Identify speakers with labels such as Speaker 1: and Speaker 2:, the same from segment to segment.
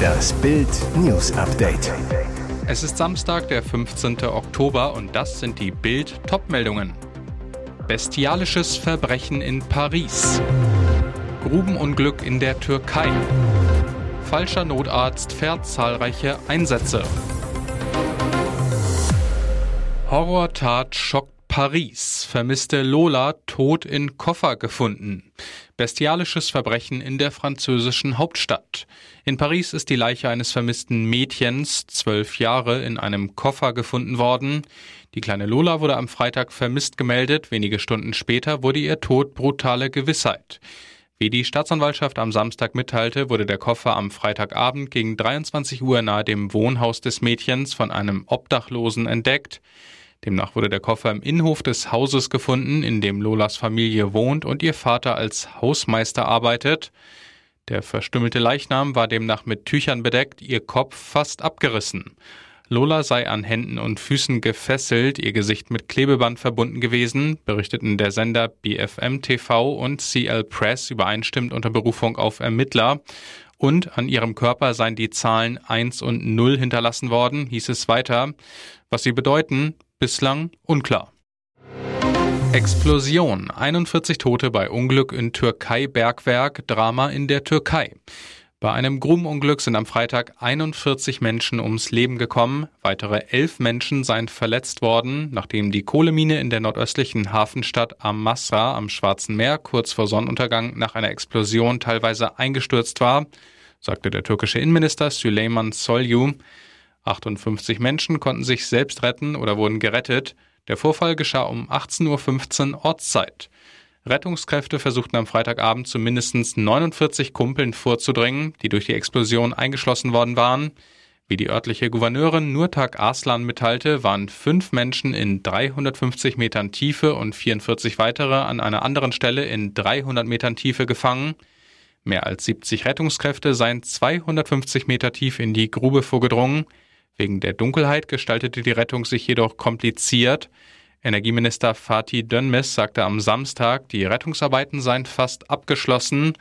Speaker 1: Das Bild News Update.
Speaker 2: Es ist Samstag, der 15. Oktober und das sind die Bild Topmeldungen. Bestialisches Verbrechen in Paris. Grubenunglück in der Türkei. Falscher Notarzt fährt zahlreiche Einsätze. Horrortat schockt Paris. Vermisste Lola tot in Koffer gefunden. Bestialisches Verbrechen in der französischen Hauptstadt. In Paris ist die Leiche eines vermissten Mädchens, zwölf Jahre, in einem Koffer gefunden worden. Die kleine Lola wurde am Freitag vermisst gemeldet. Wenige Stunden später wurde ihr Tod brutale Gewissheit. Wie die Staatsanwaltschaft am Samstag mitteilte, wurde der Koffer am Freitagabend gegen 23 Uhr nahe dem Wohnhaus des Mädchens von einem Obdachlosen entdeckt. Demnach wurde der Koffer im Innenhof des Hauses gefunden, in dem Lolas Familie wohnt und ihr Vater als Hausmeister arbeitet. Der verstümmelte Leichnam war demnach mit Tüchern bedeckt, ihr Kopf fast abgerissen. Lola sei an Händen und Füßen gefesselt, ihr Gesicht mit Klebeband verbunden gewesen, berichteten der Sender BFM TV und CL Press übereinstimmend unter Berufung auf Ermittler. Und an ihrem Körper seien die Zahlen 1 und 0 hinterlassen worden, hieß es weiter. Was sie bedeuten, Bislang unklar. Explosion. 41 Tote bei Unglück in Türkei-Bergwerk. Drama in der Türkei. Bei einem Grubenunglück sind am Freitag 41 Menschen ums Leben gekommen. Weitere elf Menschen seien verletzt worden, nachdem die Kohlemine in der nordöstlichen Hafenstadt Amasra am Schwarzen Meer kurz vor Sonnenuntergang nach einer Explosion teilweise eingestürzt war, sagte der türkische Innenminister Süleyman Soylu. 58 Menschen konnten sich selbst retten oder wurden gerettet. Der Vorfall geschah um 18.15 Uhr Ortszeit. Rettungskräfte versuchten am Freitagabend zu mindestens 49 Kumpeln vorzudringen, die durch die Explosion eingeschlossen worden waren. Wie die örtliche Gouverneurin Nurtak Arslan mitteilte, waren fünf Menschen in 350 Metern Tiefe und 44 weitere an einer anderen Stelle in 300 Metern Tiefe gefangen. Mehr als 70 Rettungskräfte seien 250 Meter tief in die Grube vorgedrungen. Wegen der Dunkelheit gestaltete die Rettung sich jedoch kompliziert. Energieminister Fatih Dönmes sagte am Samstag, die Rettungsarbeiten seien fast abgeschlossen.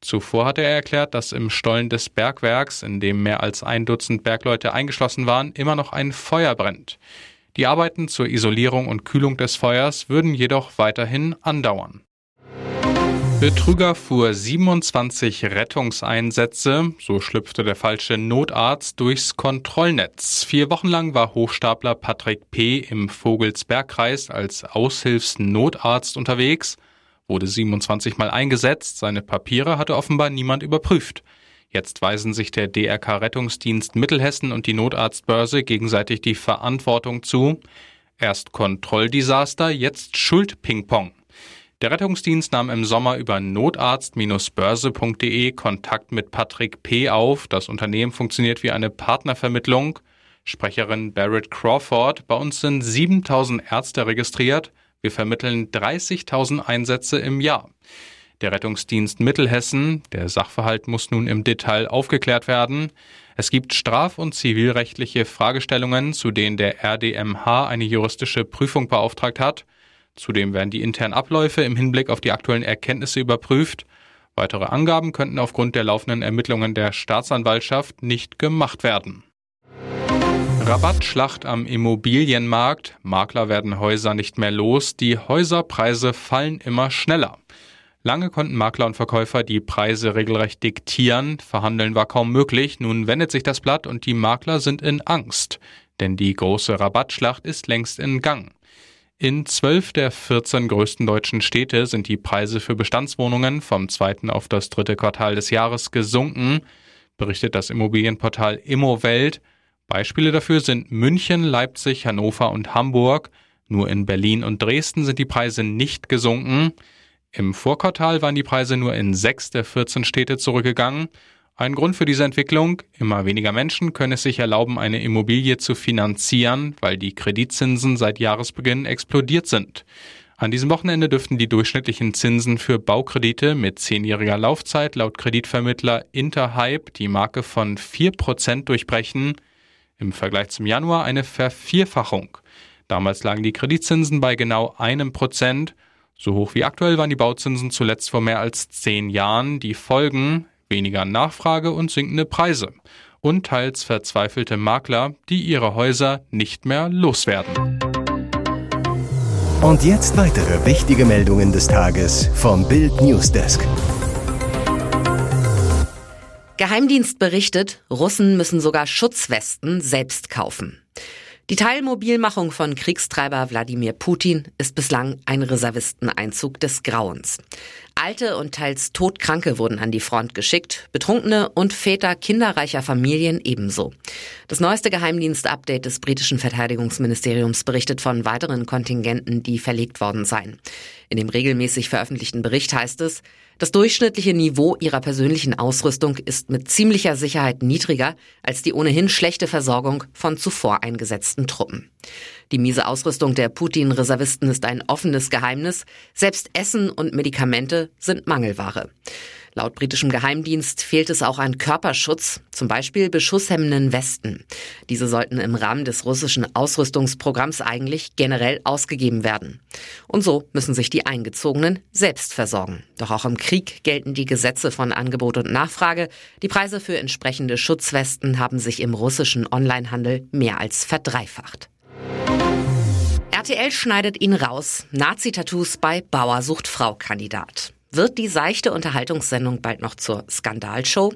Speaker 2: Zuvor hatte er erklärt, dass im Stollen des Bergwerks, in dem mehr als ein Dutzend Bergleute eingeschlossen waren, immer noch ein Feuer brennt. Die Arbeiten zur Isolierung und Kühlung des Feuers würden jedoch weiterhin andauern. Betrüger fuhr 27 Rettungseinsätze, so schlüpfte der falsche Notarzt durchs Kontrollnetz. Vier Wochen lang war Hochstapler Patrick P. im Vogelsbergkreis als Aushilfsnotarzt unterwegs, wurde 27 Mal eingesetzt, seine Papiere hatte offenbar niemand überprüft. Jetzt weisen sich der DRK Rettungsdienst Mittelhessen und die Notarztbörse gegenseitig die Verantwortung zu. Erst Kontrolldesaster, jetzt Schuldpingpong. Der Rettungsdienst nahm im Sommer über notarzt-börse.de Kontakt mit Patrick P. auf. Das Unternehmen funktioniert wie eine Partnervermittlung. Sprecherin Barrett Crawford, bei uns sind 7000 Ärzte registriert. Wir vermitteln 30.000 Einsätze im Jahr. Der Rettungsdienst Mittelhessen, der Sachverhalt muss nun im Detail aufgeklärt werden. Es gibt straf- und zivilrechtliche Fragestellungen, zu denen der RDMH eine juristische Prüfung beauftragt hat. Zudem werden die internen Abläufe im Hinblick auf die aktuellen Erkenntnisse überprüft. Weitere Angaben könnten aufgrund der laufenden Ermittlungen der Staatsanwaltschaft nicht gemacht werden. Rabattschlacht am Immobilienmarkt. Makler werden Häuser nicht mehr los. Die Häuserpreise fallen immer schneller. Lange konnten Makler und Verkäufer die Preise regelrecht diktieren. Verhandeln war kaum möglich. Nun wendet sich das Blatt und die Makler sind in Angst. Denn die große Rabattschlacht ist längst in Gang. In zwölf der 14 größten deutschen Städte sind die Preise für Bestandswohnungen vom zweiten auf das dritte Quartal des Jahres gesunken, berichtet das Immobilienportal Immowelt. Beispiele dafür sind München, Leipzig, Hannover und Hamburg. Nur in Berlin und Dresden sind die Preise nicht gesunken. Im Vorquartal waren die Preise nur in sechs der 14 Städte zurückgegangen ein Grund für diese Entwicklung, immer weniger Menschen können es sich erlauben, eine Immobilie zu finanzieren, weil die Kreditzinsen seit Jahresbeginn explodiert sind. An diesem Wochenende dürften die durchschnittlichen Zinsen für Baukredite mit zehnjähriger Laufzeit laut Kreditvermittler Interhype die Marke von 4% durchbrechen. Im Vergleich zum Januar eine Vervierfachung. Damals lagen die Kreditzinsen bei genau einem Prozent. So hoch wie aktuell waren die Bauzinsen zuletzt vor mehr als zehn Jahren. Die Folgen weniger Nachfrage und sinkende Preise. Und teils verzweifelte Makler, die ihre Häuser nicht mehr loswerden.
Speaker 1: Und jetzt weitere wichtige Meldungen des Tages vom Bild Newsdesk.
Speaker 3: Geheimdienst berichtet, Russen müssen sogar Schutzwesten selbst kaufen. Die Teilmobilmachung von Kriegstreiber Wladimir Putin ist bislang ein Reservisteneinzug des Grauens. Alte und teils Todkranke wurden an die Front geschickt, Betrunkene und Väter kinderreicher Familien ebenso. Das neueste Geheimdienst-Update des britischen Verteidigungsministeriums berichtet von weiteren Kontingenten, die verlegt worden seien. In dem regelmäßig veröffentlichten Bericht heißt es, das durchschnittliche Niveau ihrer persönlichen Ausrüstung ist mit ziemlicher Sicherheit niedriger als die ohnehin schlechte Versorgung von zuvor eingesetzten Truppen. Die miese Ausrüstung der Putin-Reservisten ist ein offenes Geheimnis. Selbst Essen und Medikamente sind Mangelware. Laut britischem Geheimdienst fehlt es auch an Körperschutz, zum Beispiel beschusshemmenden Westen. Diese sollten im Rahmen des russischen Ausrüstungsprogramms eigentlich generell ausgegeben werden. Und so müssen sich die Eingezogenen selbst versorgen. Doch auch im Krieg gelten die Gesetze von Angebot und Nachfrage. Die Preise für entsprechende Schutzwesten haben sich im russischen Onlinehandel mehr als verdreifacht. RTL schneidet ihn raus. Nazi-Tattoos bei Bauer sucht Frau-Kandidat. Wird die seichte Unterhaltungssendung bald noch zur Skandalshow?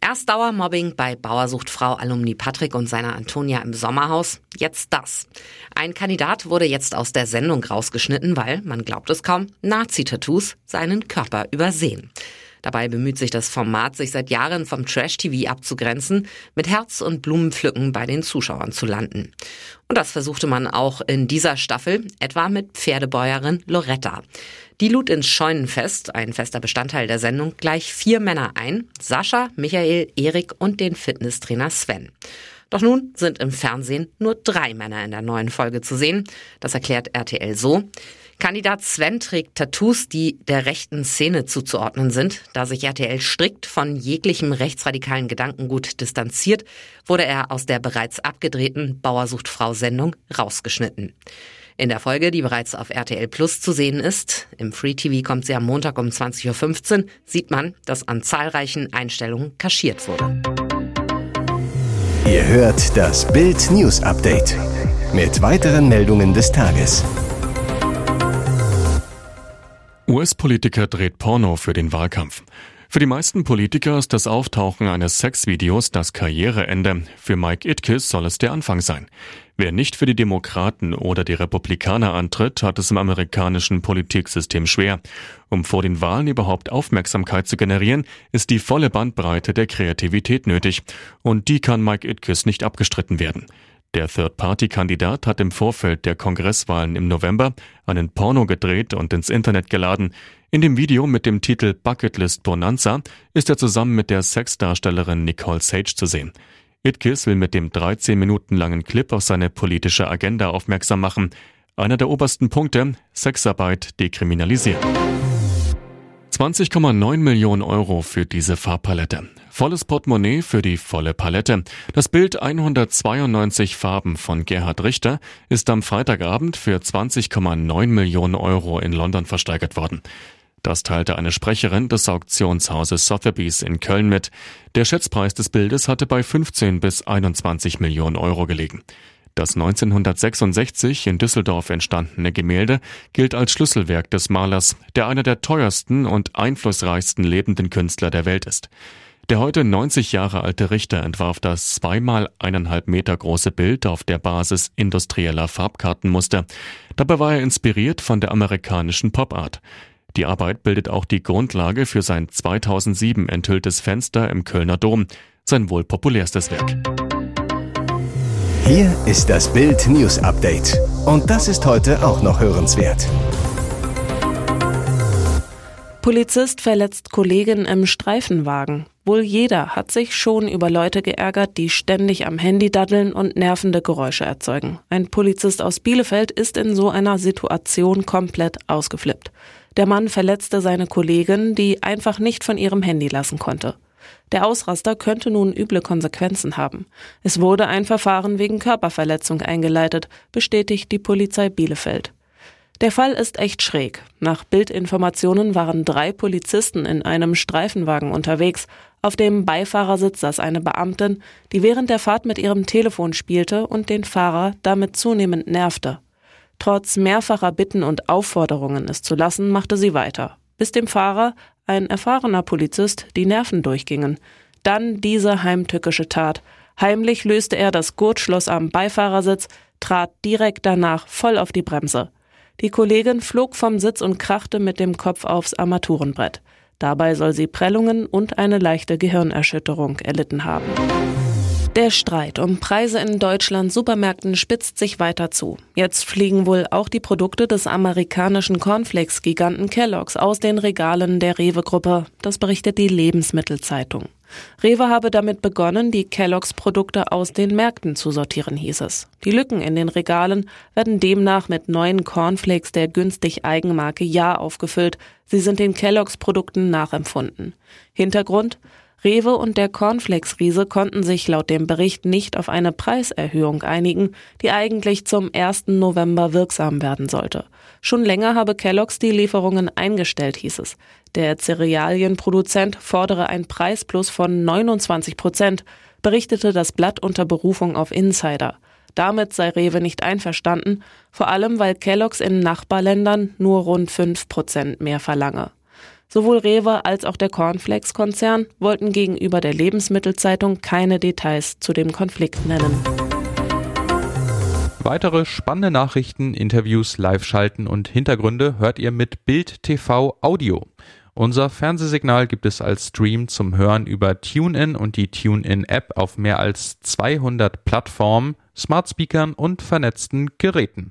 Speaker 3: Erst Dauermobbing bei Bauersucht Frau Alumni Patrick und seiner Antonia im Sommerhaus. Jetzt das. Ein Kandidat wurde jetzt aus der Sendung rausgeschnitten, weil, man glaubt es kaum, Nazi-Tattoos seinen Körper übersehen. Dabei bemüht sich das Format, sich seit Jahren vom Trash-TV abzugrenzen, mit Herz und Blumenpflücken bei den Zuschauern zu landen. Und das versuchte man auch in dieser Staffel, etwa mit Pferdebäuerin Loretta. Die lud ins Scheunenfest, ein fester Bestandteil der Sendung, gleich vier Männer ein. Sascha, Michael, Erik und den Fitnesstrainer Sven. Doch nun sind im Fernsehen nur drei Männer in der neuen Folge zu sehen. Das erklärt RTL so. Kandidat Sven trägt Tattoos, die der rechten Szene zuzuordnen sind. Da sich RTL strikt von jeglichem rechtsradikalen Gedankengut distanziert, wurde er aus der bereits abgedrehten Bauersucht Frau Sendung rausgeschnitten. In der Folge, die bereits auf RTL Plus zu sehen ist, im Free TV kommt sie am Montag um 20.15 Uhr, sieht man, dass an zahlreichen Einstellungen kaschiert wurde.
Speaker 1: Ihr hört das Bild News Update mit weiteren Meldungen des Tages.
Speaker 4: US-Politiker dreht Porno für den Wahlkampf. Für die meisten Politiker ist das Auftauchen eines Sexvideos das Karriereende. Für Mike Itkes soll es der Anfang sein. Wer nicht für die Demokraten oder die Republikaner antritt, hat es im amerikanischen Politiksystem schwer. Um vor den Wahlen überhaupt Aufmerksamkeit zu generieren, ist die volle Bandbreite der Kreativität nötig. Und die kann Mike Itkes nicht abgestritten werden. Der Third-Party-Kandidat hat im Vorfeld der Kongresswahlen im November einen Porno gedreht und ins Internet geladen. In dem Video mit dem Titel Bucketlist Bonanza ist er zusammen mit der Sexdarstellerin Nicole Sage zu sehen. Itkis will mit dem 13 Minuten langen Clip auf seine politische Agenda aufmerksam machen. Einer der obersten Punkte, Sexarbeit dekriminalisieren. 20,9 Millionen Euro für diese Farbpalette. Volles Portemonnaie für die volle Palette. Das Bild 192 Farben von Gerhard Richter ist am Freitagabend für 20,9 Millionen Euro in London versteigert worden. Das teilte eine Sprecherin des Auktionshauses Sotheby's in Köln mit. Der Schätzpreis des Bildes hatte bei 15 bis 21 Millionen Euro gelegen. Das 1966 in Düsseldorf entstandene Gemälde gilt als Schlüsselwerk des Malers, der einer der teuersten und einflussreichsten lebenden Künstler der Welt ist. Der heute 90 Jahre alte Richter entwarf das zweimal eineinhalb Meter große Bild auf der Basis industrieller Farbkartenmuster. Dabei war er inspiriert von der amerikanischen Popart. Die Arbeit bildet auch die Grundlage für sein 2007 enthülltes Fenster im Kölner Dom, sein wohl populärstes Werk.
Speaker 1: Hier ist das Bild News Update. Und das ist heute auch noch hörenswert.
Speaker 5: Polizist verletzt Kollegin im Streifenwagen. Wohl jeder hat sich schon über Leute geärgert, die ständig am Handy daddeln und nervende Geräusche erzeugen. Ein Polizist aus Bielefeld ist in so einer Situation komplett ausgeflippt. Der Mann verletzte seine Kollegin, die einfach nicht von ihrem Handy lassen konnte. Der Ausraster könnte nun üble Konsequenzen haben. Es wurde ein Verfahren wegen Körperverletzung eingeleitet, bestätigt die Polizei Bielefeld. Der Fall ist echt schräg. Nach Bildinformationen waren drei Polizisten in einem Streifenwagen unterwegs. Auf dem Beifahrersitz saß eine Beamtin, die während der Fahrt mit ihrem Telefon spielte und den Fahrer damit zunehmend nervte. Trotz mehrfacher Bitten und Aufforderungen, es zu lassen, machte sie weiter, bis dem Fahrer, ein erfahrener Polizist, die Nerven durchgingen. Dann diese heimtückische Tat. Heimlich löste er das Gurtschloss am Beifahrersitz, trat direkt danach voll auf die Bremse. Die Kollegin flog vom Sitz und krachte mit dem Kopf aufs Armaturenbrett. Dabei soll sie Prellungen und eine leichte Gehirnerschütterung erlitten haben. Der Streit um Preise in Deutschland Supermärkten spitzt sich weiter zu. Jetzt fliegen wohl auch die Produkte des amerikanischen Cornflakes-Giganten Kellogg's aus den Regalen der Rewe-Gruppe. Das berichtet die Lebensmittelzeitung. Rewe habe damit begonnen, die Kellogg's Produkte aus den Märkten zu sortieren, hieß es. Die Lücken in den Regalen werden demnach mit neuen Cornflakes der günstig Eigenmarke Ja aufgefüllt. Sie sind den Kellogg's Produkten nachempfunden. Hintergrund? Rewe und der Cornflakes-Riese konnten sich laut dem Bericht nicht auf eine Preiserhöhung einigen, die eigentlich zum 1. November wirksam werden sollte. Schon länger habe Kellogg's die Lieferungen eingestellt, hieß es. Der Cerealienproduzent fordere ein Preisplus von 29 Prozent, berichtete das Blatt unter Berufung auf Insider. Damit sei Rewe nicht einverstanden, vor allem weil Kellogg's in Nachbarländern nur rund 5 Prozent mehr verlange. Sowohl Rewe als auch der Cornflakes-Konzern wollten gegenüber der Lebensmittelzeitung keine Details zu dem Konflikt nennen.
Speaker 2: Weitere spannende Nachrichten, Interviews, Live-Schalten und Hintergründe hört ihr mit Bild TV Audio. Unser Fernsehsignal gibt es als Stream zum Hören über TuneIn und die TuneIn-App auf mehr als 200 Plattformen, Smart Speakern und vernetzten Geräten.